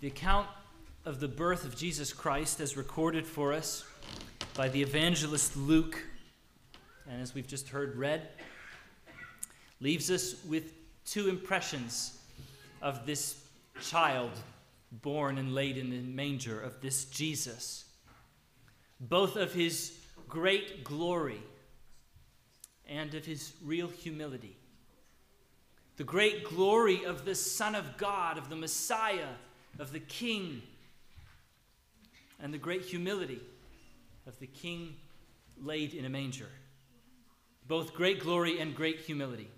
The account of the birth of Jesus Christ, as recorded for us by the evangelist Luke, and as we've just heard read, leaves us with two impressions of this child born and laid in the manger, of this Jesus. Both of his great glory and of his real humility. The great glory of the Son of God, of the Messiah, of the King, and the great humility of the King laid in a manger. Both great glory and great humility.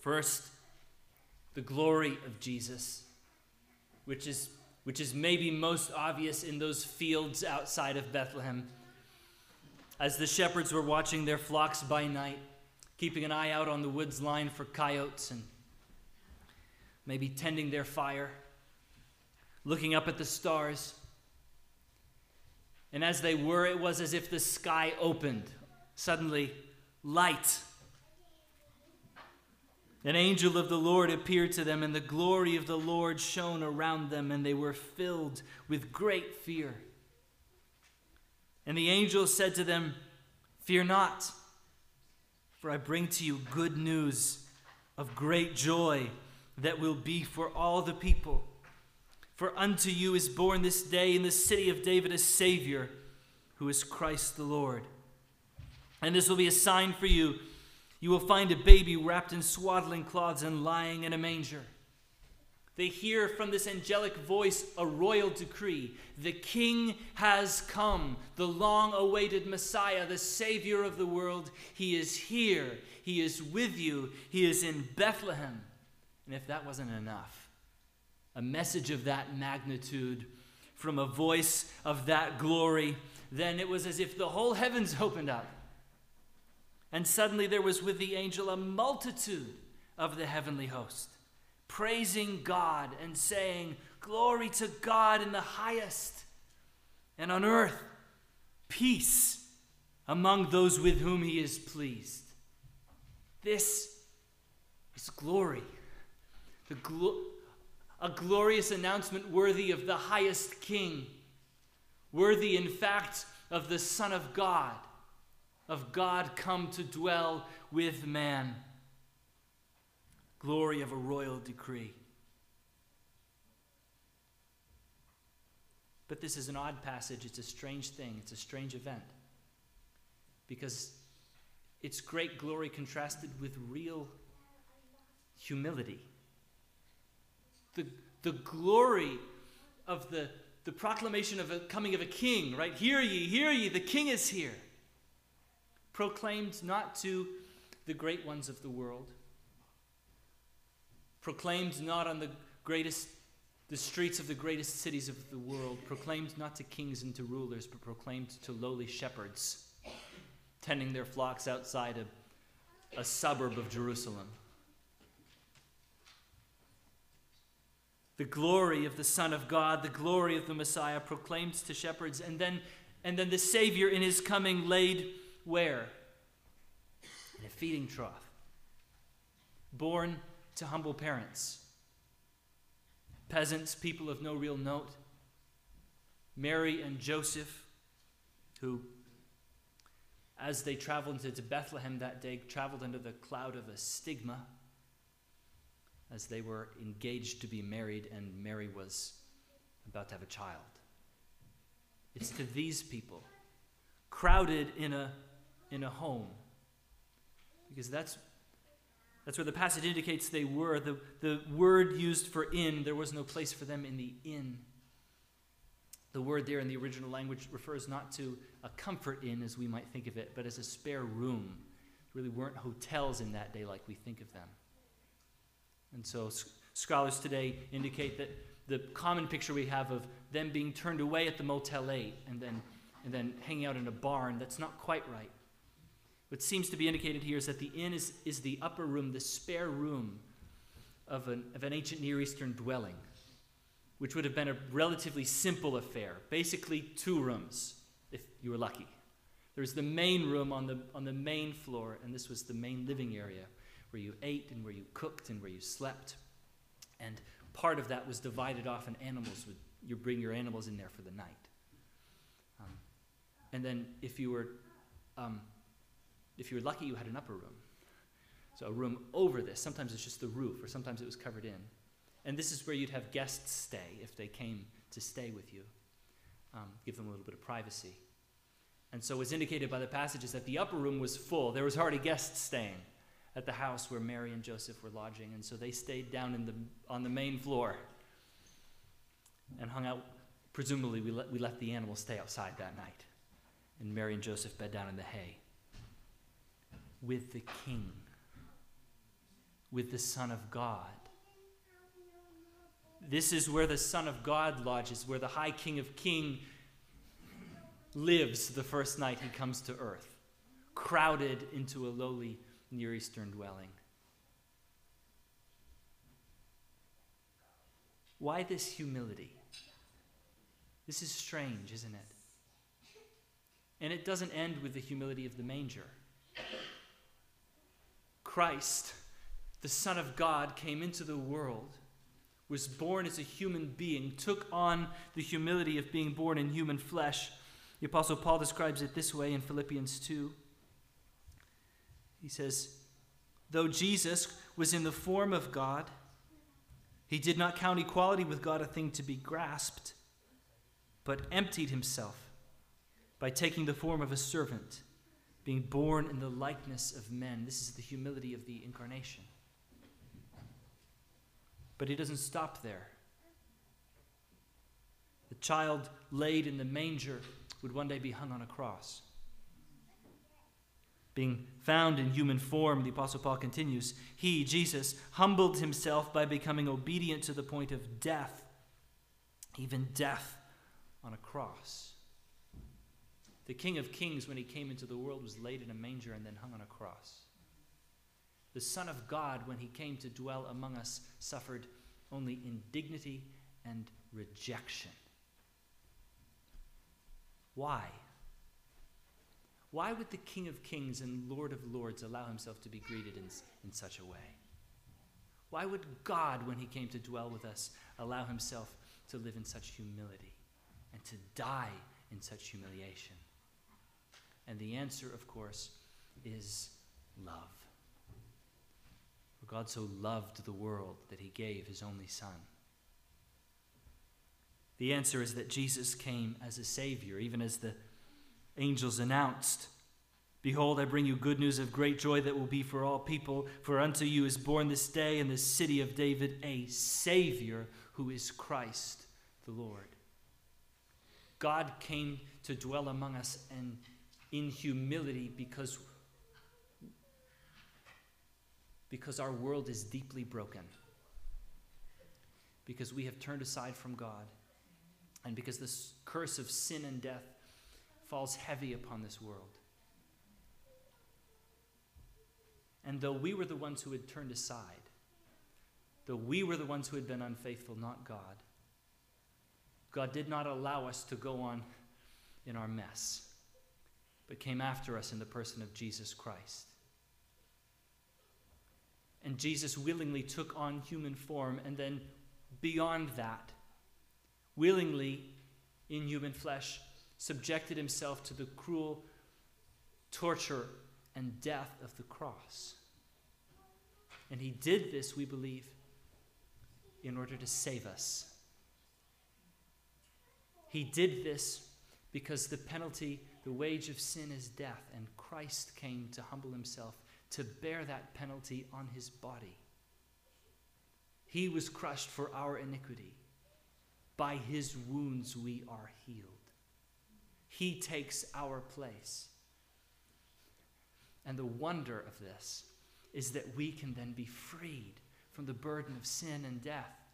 First, the glory of Jesus, which is, which is maybe most obvious in those fields outside of Bethlehem. As the shepherds were watching their flocks by night, keeping an eye out on the woods line for coyotes and maybe tending their fire, looking up at the stars. And as they were, it was as if the sky opened. Suddenly, light an angel of the Lord appeared to them, and the glory of the Lord shone around them, and they were filled with great fear. And the angel said to them, Fear not, for I bring to you good news of great joy that will be for all the people. For unto you is born this day in the city of David a Savior, who is Christ the Lord. And this will be a sign for you you will find a baby wrapped in swaddling cloths and lying in a manger. They hear from this angelic voice a royal decree. The king has come, the long awaited Messiah, the Savior of the world. He is here. He is with you. He is in Bethlehem. And if that wasn't enough, a message of that magnitude from a voice of that glory, then it was as if the whole heavens opened up and suddenly there was with the angel a multitude of the heavenly host, praising God and saying, Glory to God in the highest, and on earth, peace among those with whom he is pleased. This is glory. A glorious announcement worthy of the highest king, worthy, in fact, of the Son of God of God come to dwell with man. Glory of a royal decree. But this is an odd passage. It's a strange thing. It's a strange event. Because it's great glory contrasted with real humility. The, the glory of the, the proclamation of a coming of a king, right? Hear ye, hear ye, the king is here proclaimed not to the great ones of the world, proclaimed not on the greatest the streets of the greatest cities of the world, proclaimed not to kings and to rulers, but proclaimed to lowly shepherds, tending their flocks outside a, a suburb of Jerusalem. The glory of the Son of God, the glory of the Messiah proclaimed to shepherds, and then, and then the Savior in his coming laid where? In a feeding trough. Born to humble parents. Peasants, people of no real note. Mary and Joseph, who, as they traveled into Bethlehem that day, traveled under the cloud of a stigma as they were engaged to be married, and Mary was about to have a child. It's to these people, crowded in a in a home. Because that's, that's where the passage indicates they were. The, the word used for inn, there was no place for them in the inn. The word there in the original language refers not to a comfort inn as we might think of it, but as a spare room. There really weren't hotels in that day like we think of them. And so scholars today indicate that the common picture we have of them being turned away at the Motel 8 and then, and then hanging out in a barn, that's not quite right. What seems to be indicated here is that the inn is, is the upper room, the spare room of an, of an ancient Near Eastern dwelling, which would have been a relatively simple affair. Basically, two rooms, if you were lucky. There was the main room on the, on the main floor, and this was the main living area where you ate and where you cooked and where you slept. And part of that was divided off, and animals would you bring your animals in there for the night. Um, and then if you were um, if you were lucky, you had an upper room. So a room over this. Sometimes it's just the roof, or sometimes it was covered in. And this is where you'd have guests stay if they came to stay with you. Um, give them a little bit of privacy. And so, as indicated by the passage, is that the upper room was full. There was already guests staying at the house where Mary and Joseph were lodging, and so they stayed down in the, on the main floor and hung out. Presumably, we let, we let the animals stay outside that night, and Mary and Joseph bed down in the hay with the King, with the Son of God. This is where the Son of God lodges, where the High King of King lives the first night he comes to earth, crowded into a lowly Near Eastern dwelling. Why this humility? This is strange, isn't it? And it doesn't end with the humility of the manger. Christ, the Son of God, came into the world, was born as a human being, took on the humility of being born in human flesh. The Apostle Paul describes it this way in Philippians 2. He says, Though Jesus was in the form of God, he did not count equality with God a thing to be grasped, but emptied himself by taking the form of a servant being born in the likeness of men. This is the humility of the incarnation. But he doesn't stop there. The child laid in the manger would one day be hung on a cross. Being found in human form, the Apostle Paul continues, he, Jesus, humbled himself by becoming obedient to the point of death, even death on a cross. The King of Kings, when he came into the world, was laid in a manger and then hung on a cross. The Son of God, when he came to dwell among us, suffered only indignity and rejection. Why? Why would the King of Kings and Lord of Lords allow himself to be greeted in, in such a way? Why would God, when he came to dwell with us, allow himself to live in such humility and to die in such humiliation? And the answer, of course, is love. For God so loved the world that he gave his only Son. The answer is that Jesus came as a Savior, even as the angels announced. Behold, I bring you good news of great joy that will be for all people. For unto you is born this day in the city of David a Savior who is Christ the Lord. God came to dwell among us and in humility because, because our world is deeply broken, because we have turned aside from God, and because this curse of sin and death falls heavy upon this world. And though we were the ones who had turned aside, though we were the ones who had been unfaithful, not God, God did not allow us to go on in our mess but came after us in the person of Jesus Christ. And Jesus willingly took on human form, and then beyond that, willingly in human flesh, subjected himself to the cruel torture and death of the cross. And he did this, we believe, in order to save us. He did this because the penalty the wage of sin is death, and Christ came to humble himself to bear that penalty on his body. He was crushed for our iniquity. By his wounds we are healed. He takes our place. And the wonder of this is that we can then be freed from the burden of sin and death.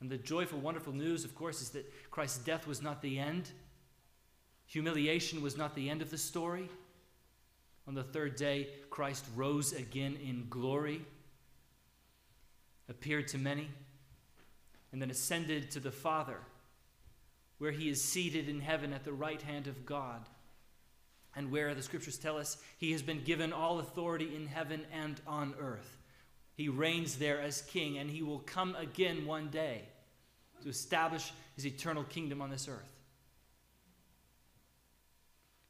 And the joyful, wonderful news, of course, is that Christ's death was not the end. Humiliation was not the end of the story. On the third day, Christ rose again in glory, appeared to many, and then ascended to the Father, where he is seated in heaven at the right hand of God, and where the scriptures tell us he has been given all authority in heaven and on earth. He reigns there as king, and he will come again one day to establish his eternal kingdom on this earth.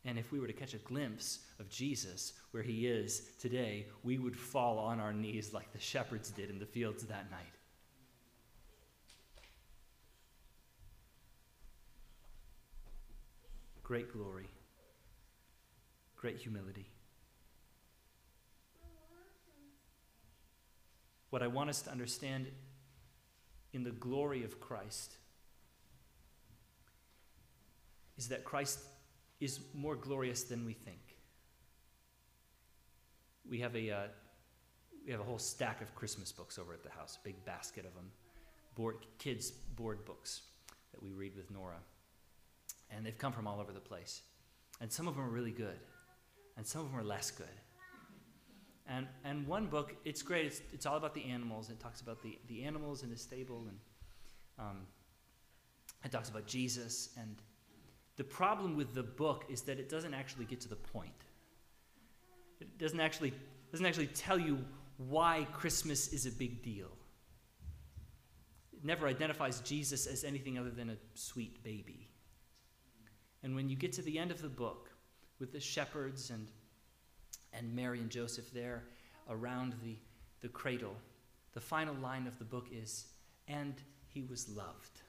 And if we were to catch a glimpse of Jesus where he is today, we would fall on our knees like the shepherds did in the fields that night. Great glory, great humility. What I want us to understand in the glory of Christ is that Christ is more glorious than we think. We have a, uh, we have a whole stack of Christmas books over at the house, a big basket of them, board, kids' board books that we read with Nora. And they've come from all over the place. And some of them are really good, and some of them are less good. And, and one book, it's great. It's, it's all about the animals. It talks about the, the animals in the stable, and um, it talks about Jesus. And the problem with the book is that it doesn't actually get to the point. It doesn't actually, doesn't actually tell you why Christmas is a big deal. It never identifies Jesus as anything other than a sweet baby. And when you get to the end of the book with the shepherds and and Mary and Joseph there around the, the cradle, the final line of the book is, and he was loved.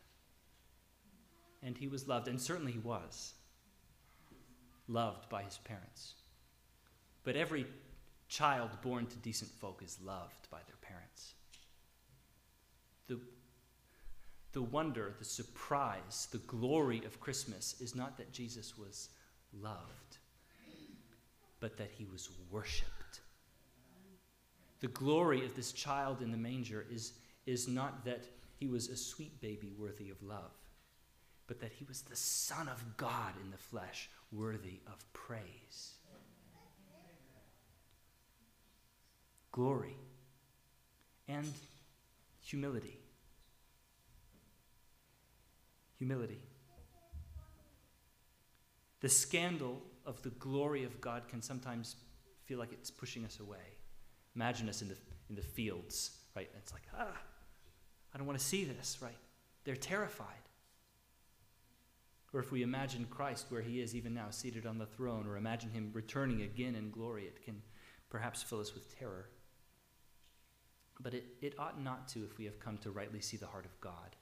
And he was loved, and certainly he was loved by his parents. But every child born to decent folk is loved by their parents. The, the wonder, the surprise, the glory of Christmas is not that Jesus was loved but that he was worshiped. The glory of this child in the manger is, is not that he was a sweet baby worthy of love, but that he was the Son of God in the flesh, worthy of praise. Glory and humility. Humility. The scandal of the glory of God can sometimes feel like it's pushing us away. Imagine us in the, in the fields, right? It's like, ah, I don't want to see this, right? They're terrified. Or if we imagine Christ where he is even now, seated on the throne, or imagine him returning again in glory, it can perhaps fill us with terror. But it, it ought not to if we have come to rightly see the heart of God.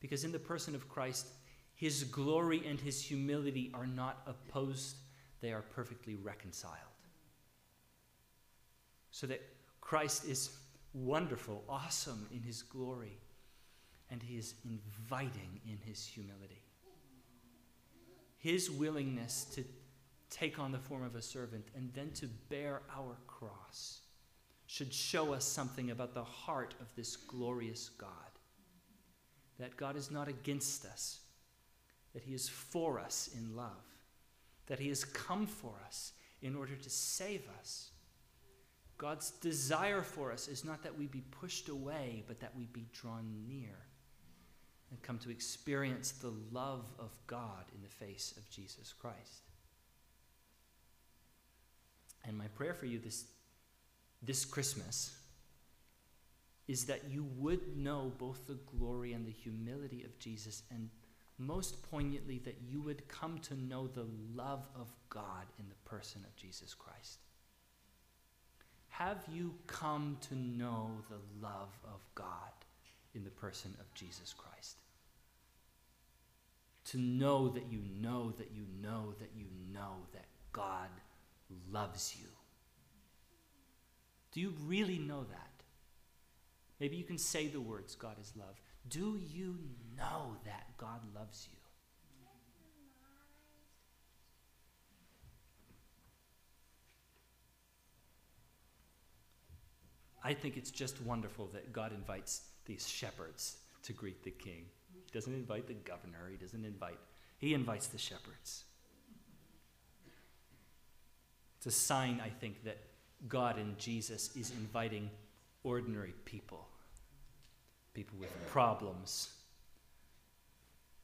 Because in the person of Christ, his glory and his humility are not opposed, they are perfectly reconciled. So that Christ is wonderful, awesome in his glory, and he is inviting in his humility. His willingness to take on the form of a servant and then to bear our cross should show us something about the heart of this glorious God. That God is not against us, that He is for us in love, that He has come for us in order to save us. God's desire for us is not that we be pushed away, but that we be drawn near and come to experience the love of God in the face of Jesus Christ. And my prayer for you this, this Christmas is that you would know both the glory and the humility of Jesus and most poignantly, that you would come to know the love of God in the person of Jesus Christ. Have you come to know the love of God in the person of Jesus Christ? To know that you know that you know that you know that God loves you. Do you really know that? Maybe you can say the words, God is love. Do you know that God loves you? I think it's just wonderful that God invites these shepherds to greet the king. He doesn't invite the governor, he doesn't invite, he invites the shepherds. It's a sign, I think, that God and Jesus is inviting ordinary people people with problems.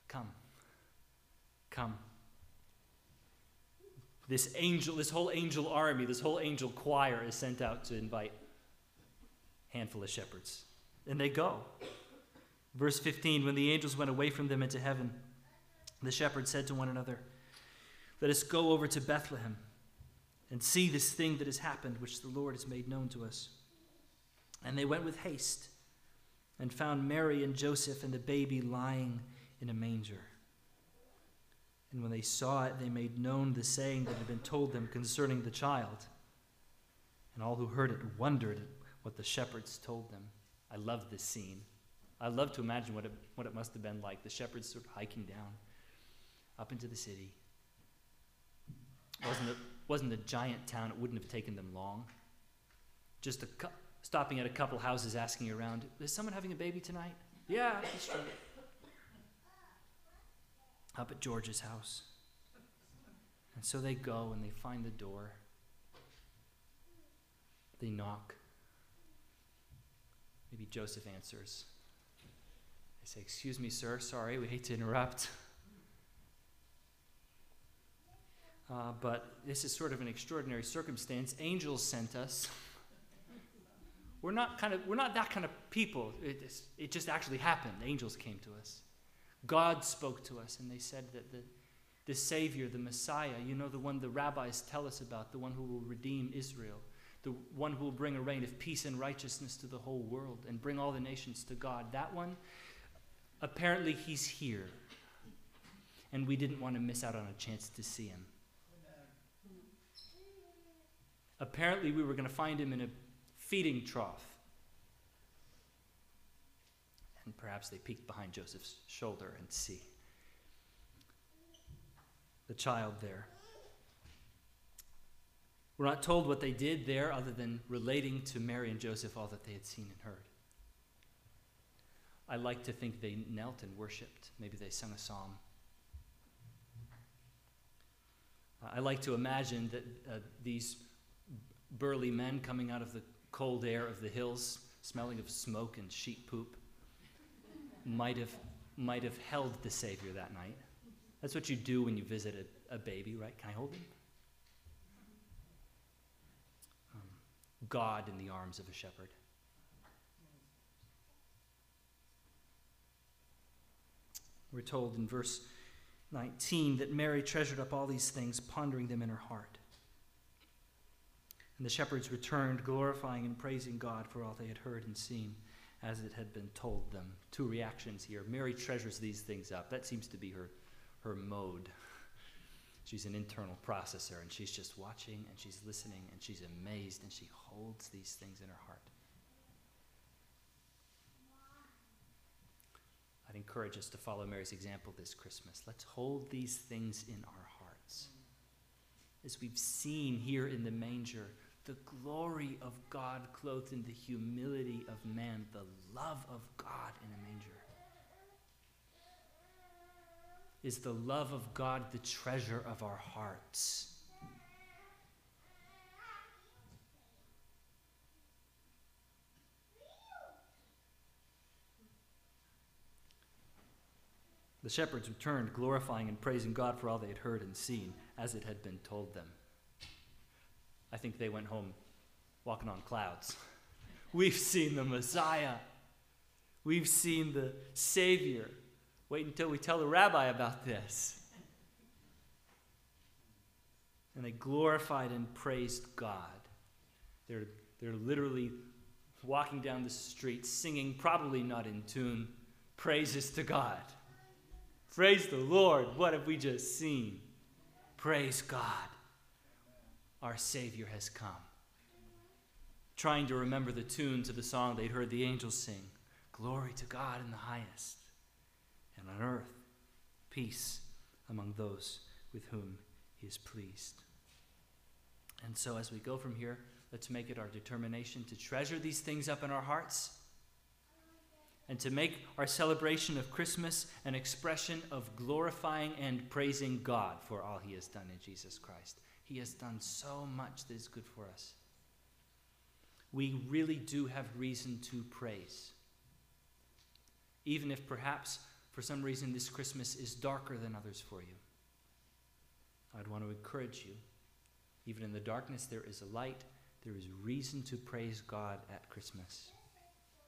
Come. Come. This angel, this whole angel army, this whole angel choir is sent out to invite handful of shepherds. And they go. Verse 15 When the angels went away from them into heaven, the shepherds said to one another, Let us go over to Bethlehem and see this thing that has happened, which the Lord has made known to us. And they went with haste and found Mary and Joseph and the baby lying in a manger. And when they saw it, they made known the saying that had been told them concerning the child. And all who heard it wondered at what the shepherds told them. I love this scene. I love to imagine what it, what it must have been like. The shepherds sort of hiking down up into the city. Wasn't it wasn't a giant town, it wouldn't have taken them long. Just a cu- stopping at a couple houses asking around, is someone having a baby tonight? Yeah, that's true. Up at George's house. And so they go and they find the door. They knock. Maybe Joseph answers. They say, Excuse me, sir, sorry, we hate to interrupt. Uh, but this is sort of an extraordinary circumstance. Angels sent us. we're not kind of we're not that kind of people. It, it just actually happened. Angels came to us. God spoke to us, and they said that the, the Savior, the Messiah, you know, the one the rabbis tell us about, the one who will redeem Israel, the one who will bring a reign of peace and righteousness to the whole world and bring all the nations to God. That one, apparently, he's here. And we didn't want to miss out on a chance to see him. Apparently, we were going to find him in a feeding trough. And perhaps they peeked behind Joseph's shoulder and see the child there. We're not told what they did there other than relating to Mary and Joseph all that they had seen and heard. I like to think they knelt and worshiped. Maybe they sung a psalm. I like to imagine that uh, these burly men coming out of the cold air of the hills, smelling of smoke and sheep poop, might have, might have held the Savior that night. That's what you do when you visit a, a baby, right? Can I hold him? Um, God in the arms of a shepherd. We're told in verse 19 that Mary treasured up all these things, pondering them in her heart. And the shepherds returned, glorifying and praising God for all they had heard and seen as it had been told them. Two reactions here. Mary treasures these things up. That seems to be her, her mode. She's an internal processor, and she's just watching and she's listening and she's amazed and she holds these things in her heart. I'd encourage us to follow Mary's example this Christmas. Let's hold these things in our. As we've seen here in the manger, the glory of God clothed in the humility of man, the love of God in a manger. Is the love of God the treasure of our hearts? The shepherds returned, glorifying and praising God for all they had heard and seen, as it had been told them. I think they went home walking on clouds. We've seen the Messiah. We've seen the Savior. Wait until we tell the rabbi about this. And they glorified and praised God. They're, they're literally walking down the street singing, probably not in tune, praises to God. Praise the Lord. What have we just seen? Praise God our Savior has come. Trying to remember the tune to the song they'd heard the angels sing Glory to God in the highest, and on earth, peace among those with whom He is pleased. And so, as we go from here, let's make it our determination to treasure these things up in our hearts and to make our celebration of Christmas an expression of glorifying and praising God for all He has done in Jesus Christ. He has done so much that is good for us. We really do have reason to praise. Even if perhaps for some reason this Christmas is darker than others for you. I'd want to encourage you. Even in the darkness, there is a light. There is reason to praise God at Christmas.